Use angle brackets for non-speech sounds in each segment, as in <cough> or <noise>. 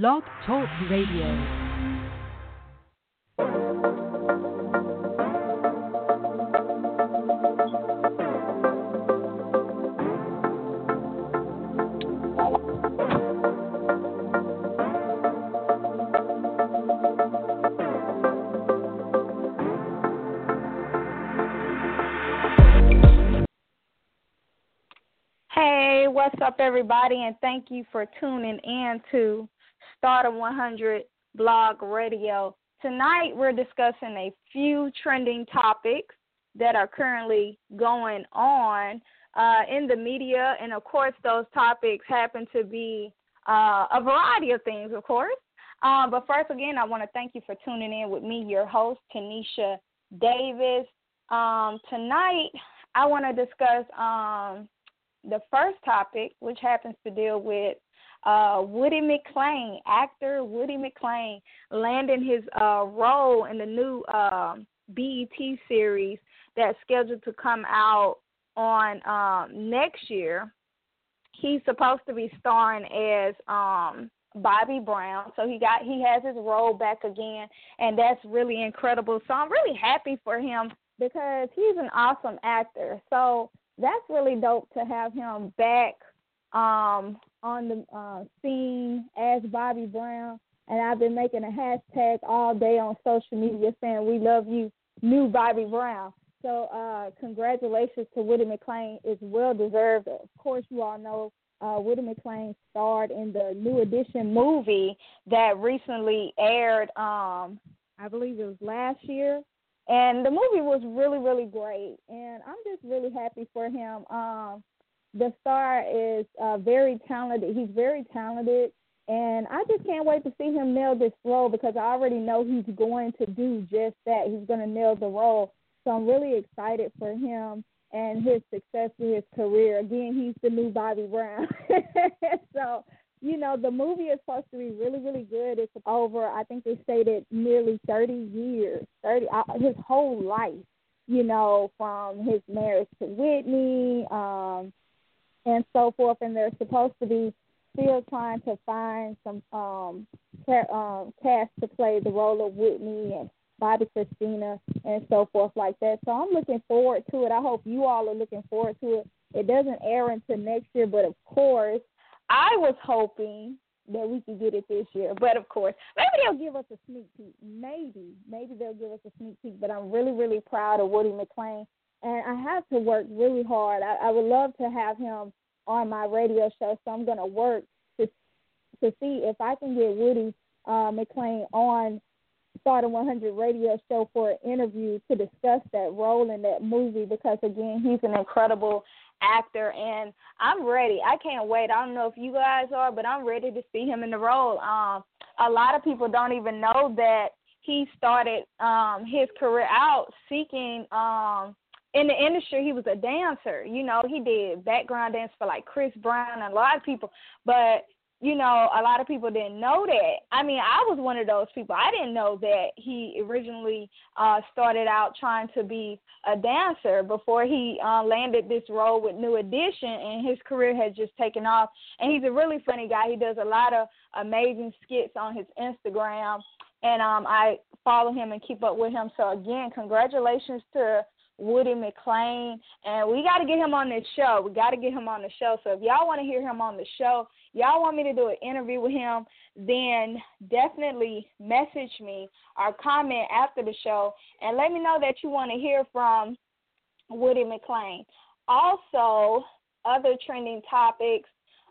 Blog Talk Radio. Hey, what's up, everybody, and thank you for tuning in to Stardom 100 Blog Radio. Tonight, we're discussing a few trending topics that are currently going on uh, in the media, and of course, those topics happen to be uh, a variety of things, of course. Um, but first, again, I want to thank you for tuning in with me, your host, Tanisha Davis. Um, tonight, I want to discuss um, the first topic, which happens to deal with uh, Woody McClain, actor Woody McClain, landing his uh, role in the new uh, BET series that's scheduled to come out on um, next year. He's supposed to be starring as um, Bobby Brown, so he got he has his role back again, and that's really incredible. So I'm really happy for him because he's an awesome actor. So that's really dope to have him back um, on the uh, scene as Bobby Brown. And I've been making a hashtag all day on social media saying we love you, new Bobby Brown. So uh, congratulations to Woody McClain. It's well deserved. Of course, you all know uh, Woody McClain starred in the New Edition movie that recently aired. Um, I believe it was last year and the movie was really really great and i'm just really happy for him um the star is uh very talented. He's very talented. And i just can't wait to see him nail this role because i already know he's going to do just that. He's going to nail the role. So i'm really excited for him and his success in his career. Again he's the new bobby brown. <laughs> So you know, the movie is supposed to be really, really good. It's over, I think they stated nearly 30 years, 30, uh, his whole life, you know, from his marriage to Whitney, um, and so forth. And they're supposed to be still trying to find some um, um, cast to play the role of Whitney and Bobbi Kristina and so forth like that. So I'm looking forward to it. I hope you all are looking forward to it. It doesn't air until next year, but of course, I was hoping that we could get it this year. But of course, maybe they'll give us a sneak peek. Maybe, maybe they'll give us a sneak peek. But I'm really, really proud of Woody McClain, and I have to work really hard. I, I would love to have him on my radio show, so I'm gonna work to to see if I can get Woody uh, McClain on Stardom 100 radio show for an interview to discuss that role in that movie because again, he's an incredible actor, and I'm ready. I can't wait. I don't know if you guys are, but I'm ready to see him in the role. Um, a lot of people don't even know that he started um, his career out seeking um, in the industry. He was a dancer. You know, he did background dance for like Chris Brown and a lot of people, but you know, a lot of people didn't know that. I mean, I was one of those people. I didn't know that he originally uh, started out trying to be a dancer before he uh, landed this role with New Edition, and his career has just taken off. And he's a really funny guy. He does a lot of amazing skits on his Instagram, and um, I follow him and keep up with him. So again, congratulations to Woody McClain, and we got to get him on this show. We got to get him on the show. So if y'all want to hear him on the show, y'all want me to do an interview with him, then definitely message me or comment after the show and let me know that you want to hear from Woody McClain. Also, other trending topics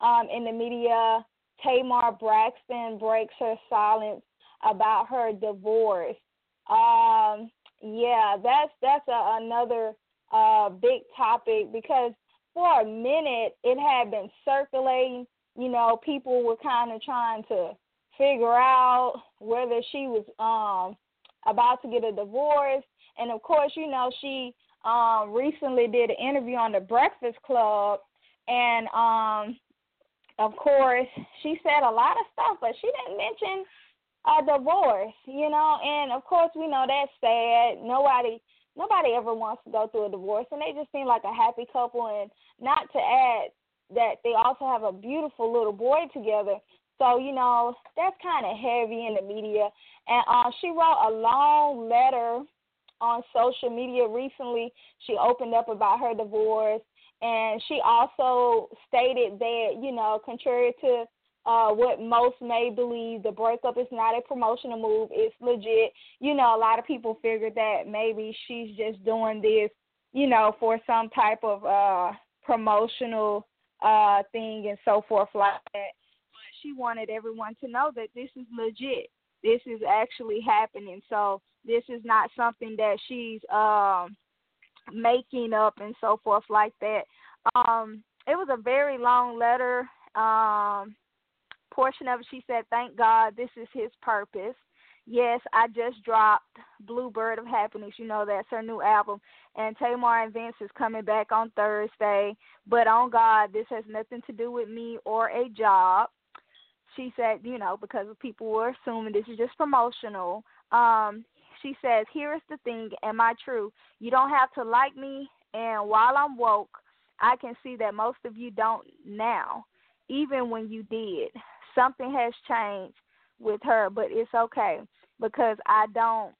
um, in the media: Tamar Braxton breaks her silence about her divorce. Um, yeah, that's that's a, another uh, big topic because for a minute it had been circulating you know, people were kind of trying to figure out whether she was um about to get a divorce. And of course, you know, she um recently did an interview on the Breakfast Club and um of course she said a lot of stuff, but she didn't mention a divorce, you know, and of course we know that's sad. Nobody nobody ever wants to go through a divorce and they just seem like a happy couple and not to add that they also have a beautiful little boy together. So, you know, that's kind of heavy in the media. And uh, she wrote a long letter on social media recently. She opened up about her divorce. And she also stated that, you know, contrary to uh, what most may believe, the breakup is not a promotional move. It's legit. You know, a lot of people figured that maybe she's just doing this, you know, for some type of uh, promotional uh, thing and so forth like that. But she wanted everyone to know that this is legit. This is actually happening. So this is not something that she's um, making up and so forth like that. Um, it was a very long letter. Um, portion of it, she said, Thank God this is His purpose. Yes, I just dropped Bluebird of Happiness. You know, that's her new album. And Tamar and Vince is coming back on Thursday. But on God, this has nothing to do with me or a job. She said, you know, because people were assuming this is just promotional. Um, she says, Here is the thing, am I true? You don't have to like me, and while I'm woke, I can see that most of you don't now, even when you did something has changed with her, but it's okay because I don't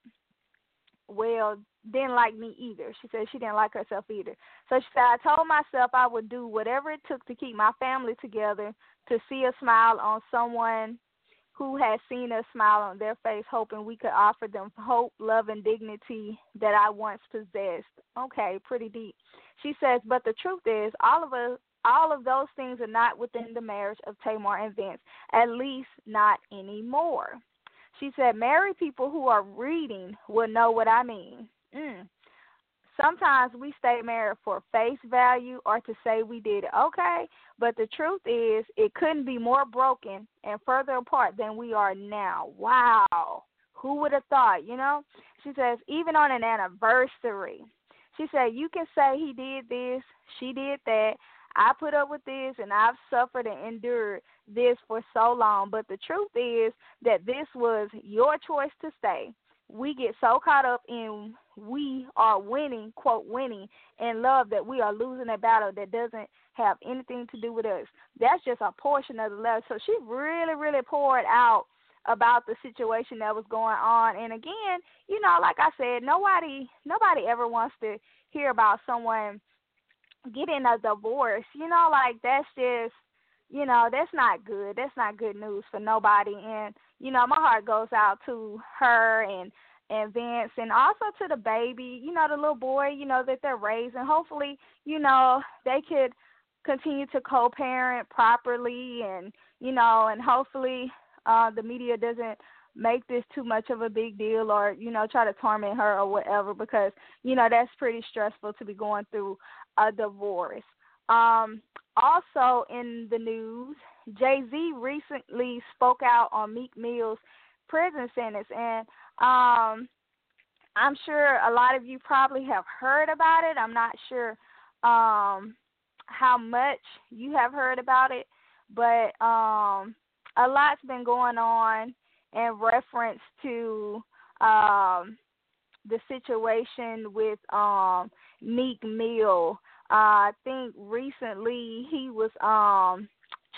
well didn't like me either. She said she didn't like herself either. So she said I told myself I would do whatever it took to keep my family together, to see a smile on someone who has seen a smile on their face, hoping we could offer them hope, love, and dignity that I once possessed. Okay, pretty deep. She says, but the truth is, all of us, all of those things are not within the marriage of Tamar and Vince, at least not anymore. She said, Married people who are reading will know what I mean. Mm. Sometimes we stay married for face value or to say we did it. Okay, but the truth is, it couldn't be more broken and further apart than we are now. Wow. Who would have thought, you know? She says, even on an anniversary, she said, you can say he did this, she did that, I put up with this and I've suffered and endured this for so long. But the truth is that this was your choice to stay. We get so caught up in we are winning, quote, winning in love that we are losing a battle that doesn't have anything to do with us. That's just a portion of the love. So she really, really poured out about the situation that was going on. And again, you know, like I said, nobody nobody ever wants to hear about someone getting a divorce, you know, like that's just you know, that's not good. That's not good news for nobody and you know, my heart goes out to her and and Vince and also to the baby, you know, the little boy, you know, that they're raising. Hopefully, you know, they could continue to co parent properly and you know, and hopefully uh the media doesn't make this too much of a big deal or you know try to torment her or whatever because you know that's pretty stressful to be going through a divorce. Um, also in the news, Jay Z recently spoke out on Meek Mill's prison sentence, and um, I'm sure a lot of you probably have heard about it. I'm not sure um, how much you have heard about it, but um, a lot's been going on in reference to um, the situation with um, Meek Mill. Uh, I think recently he was um,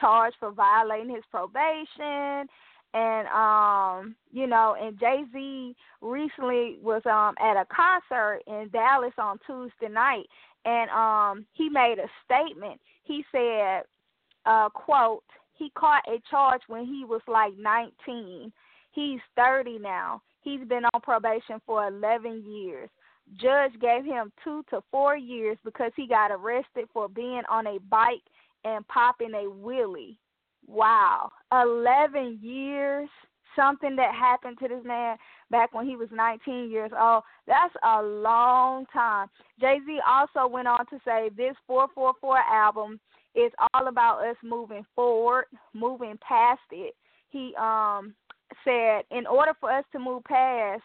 charged for violating his probation and um you know and Jay Z recently was um at a concert in Dallas on Tuesday night and um he made a statement. He said uh quote he caught a charge when he was like 19 he's 30 now. He's been on probation for 11 years judge gave him 2 to 4 years because he got arrested for being on a bike and popping a wheelie Wow. 11 years. Something that happened to this man back when he was 19 years old. That's a long time. Jay Z also went on to say this 444 album is all about us moving forward, moving past it. He um said, in order for us to move past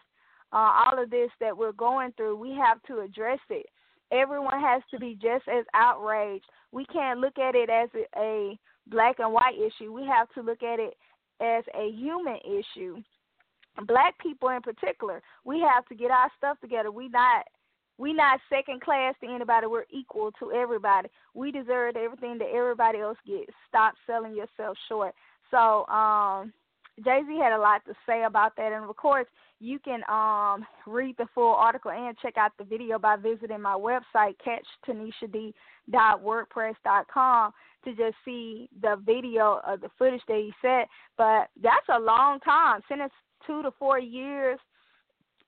uh, all of this that we're going through, we have to address it. Everyone has to be just as outraged. We can't look at it as a, black and white issue. We have to look at it as a human issue. Black people in particular, we have to get our stuff together. We not we not second class to anybody. We're equal to everybody. We deserve everything that everybody else gets. Stop selling yourself short. So, um, Jay Z had a lot to say about that, and of course, you can um, read the full article and check out the video by visiting my website, catchtanishad.wordpress.com, to just see the video of the footage that he said. But that's a long time, sentenced two to four years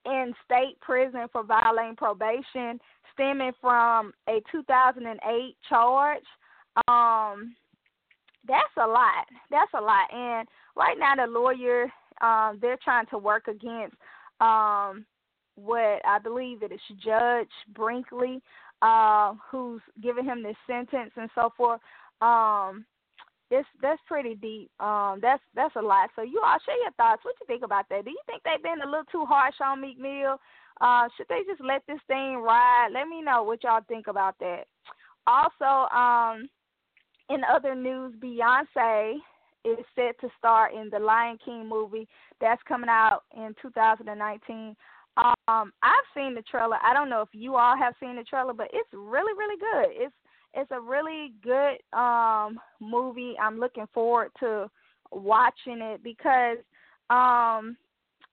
in state prison for violating probation, stemming from a 2008 charge. Um, that's a lot. That's a lot. And right now, the lawyer um, they're trying to work against um, what I believe it is Judge Brinkley, uh, who's giving him this sentence and so forth. Um, it's that's pretty deep. Um, that's that's a lot. So you all share your thoughts. What you think about that? Do you think they've been a little too harsh on Meek Mill? Uh, should they just let this thing ride? Let me know what y'all think about that. Also, um, in other news, Beyonce is set to star in the Lion King movie that's coming out in 2019. Um, I've seen the trailer. I don't know if you all have seen the trailer, but it's really, really good. It's it's a really good um movie. I'm looking forward to watching it because um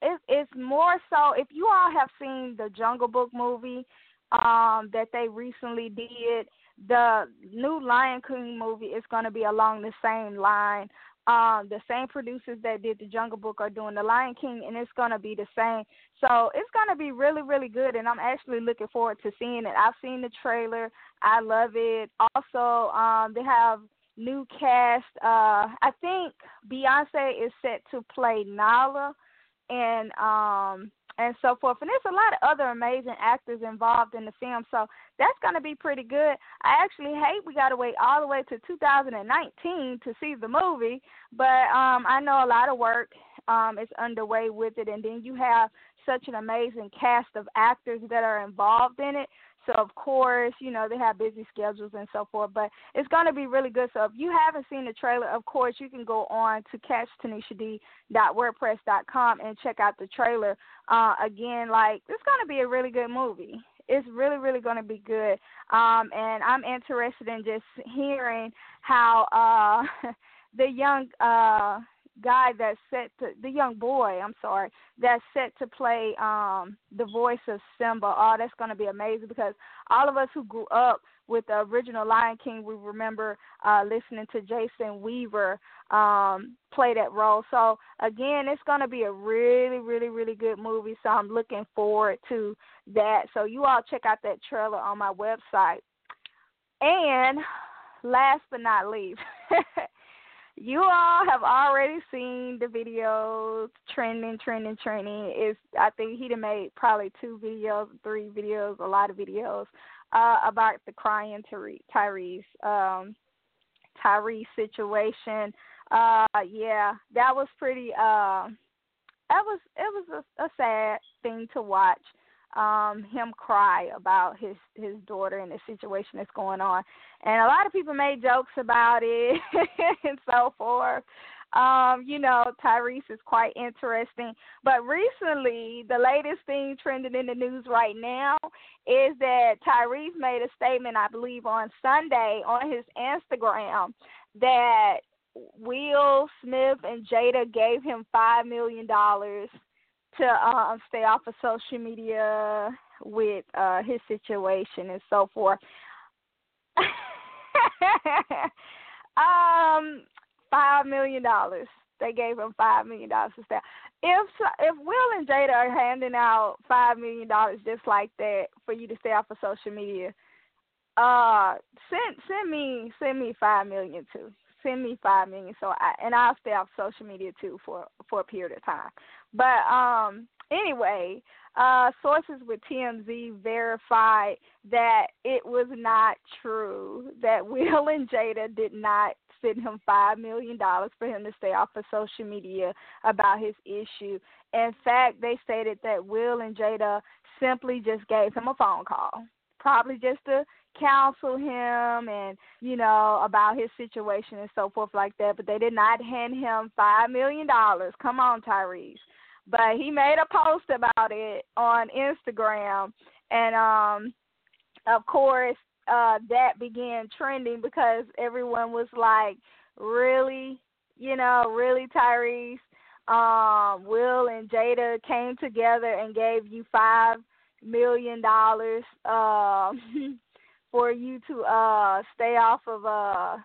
it, it's more so if you all have seen the Jungle Book movie um that they recently did the new Lion King movie is going to be along the same line um, the same producers that did the Jungle Book are doing the Lion King, and it's gonna be the same. So it's gonna be really, really good, and I'm actually looking forward to seeing it. I've seen the trailer. I love it. Also, um, they have new cast. Uh, I think Beyonce is set to play Nala, and um, and so forth. And there's a lot of other amazing actors involved in the film, so that's going to be pretty good. I actually hate we got to wait all the way to 2019 to see the movie, but um, I know a lot of work um, is underway with it, and then you have such an amazing cast of actors that are involved in it. So of course, you know, they have busy schedules and so forth, but it's going to be really good. So if you haven't seen the trailer, of course, you can go on to catchtanishad.wordpress.com and check out the trailer. Uh, again, like it's going to be a really good movie. It's really, really going to be good. Um, and I'm interested in just hearing how uh, <laughs> the young uh, guy that's set to the young boy, I'm sorry, that's set to play um the voice of Simba. Oh, that's gonna be amazing because all of us who grew up with the original Lion King, we remember uh listening to Jason Weaver um play that role. So again, it's gonna be a really, really, really good movie. So I'm looking forward to that. So you all check out that trailer on my website. And last but not least <laughs> you all have already seen the videos trending, trending, trending. Is I think he'd have made probably two videos, three videos, a lot of videos uh, about the crying Tyrese, um, Tyrese situation. Uh, yeah, that was pretty. Uh, that was it was a, a sad thing to watch um him cry about his his daughter and the situation that's going on. And a lot of people made jokes about it <laughs> and so forth. Um you know tyrese is quite interesting. But recently the latest thing trending in the news right now is that tyrese made a statement i believe on sunday on his instagram that will smith and jada gave him five million dollars to um, stay off of social media with uh, his situation and so forth. <laughs> um, five million dollars. They gave him five million dollars to stay. If if Will and Jada are handing out five million dollars just like that for you to stay off of social media, uh, send send me send me five million too. Send me five million, so I and I'll stay off social media too for for a period of time. But um, anyway, uh, sources with TMZ verified that it was not true that <laughs> Will and Jada did not send him five million dollars for him to stay off of social media about his issue. In fact, they stated that Will and Jada simply just gave him a phone call, probably just to counsel him and you know about his situation and so forth like that. But they did not hand him five million dollars. Come on, Tyrese. But he made a post about it on Instagram, and um, of course uh, that began trending because everyone was like, really, you know, really, Tyrese. Um, Will and Jada came together and gave you five million dollars um, <laughs> for you to uh, stay off of uh,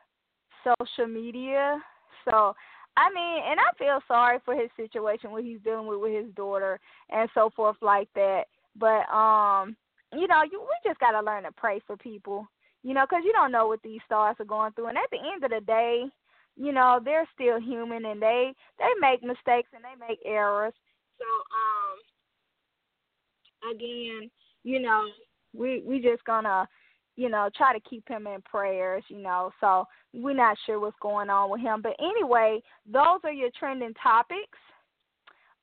social media. So I mean, and I feel sorry for his situation, what he's dealing with with his daughter and so forth like that. But um, you know, you we just gotta learn to pray for people, you know, because you don't know what these stars are going through. And at the end of the day, you know, they're still human and they they make mistakes and they make errors. So um, again, you know, we we just gonna you know, try to keep him in prayers, you know. So we're not sure what's going on with him. But anyway, those are your trending topics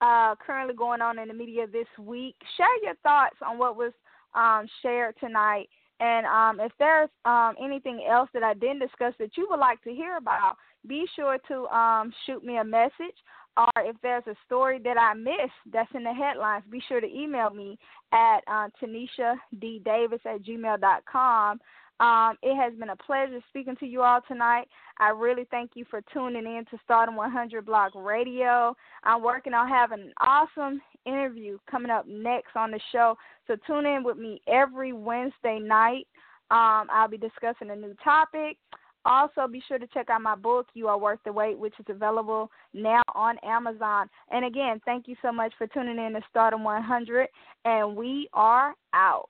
uh, currently going on in the media this week. Share your thoughts on what was um, shared tonight. And um, if there's um, anything else that I didn't discuss that you would like to hear about, be sure to um, shoot me a message or if there's a story that I missed that's in the headlines, be sure to email me at uh, Tanisha D Davis at gmail.com. Um, it has been a pleasure speaking to you all tonight. I really thank you for tuning in to Stardom 100 Blog Radio. I'm working on having an awesome interview coming up next on the show, so tune in with me every Wednesday night. Um, I'll be discussing a new topic. Also, be sure to check out my book, You Are Worth the Wait, which is available now on Amazon. And again, thank you so much for tuning in to Stardom 100, and we are out.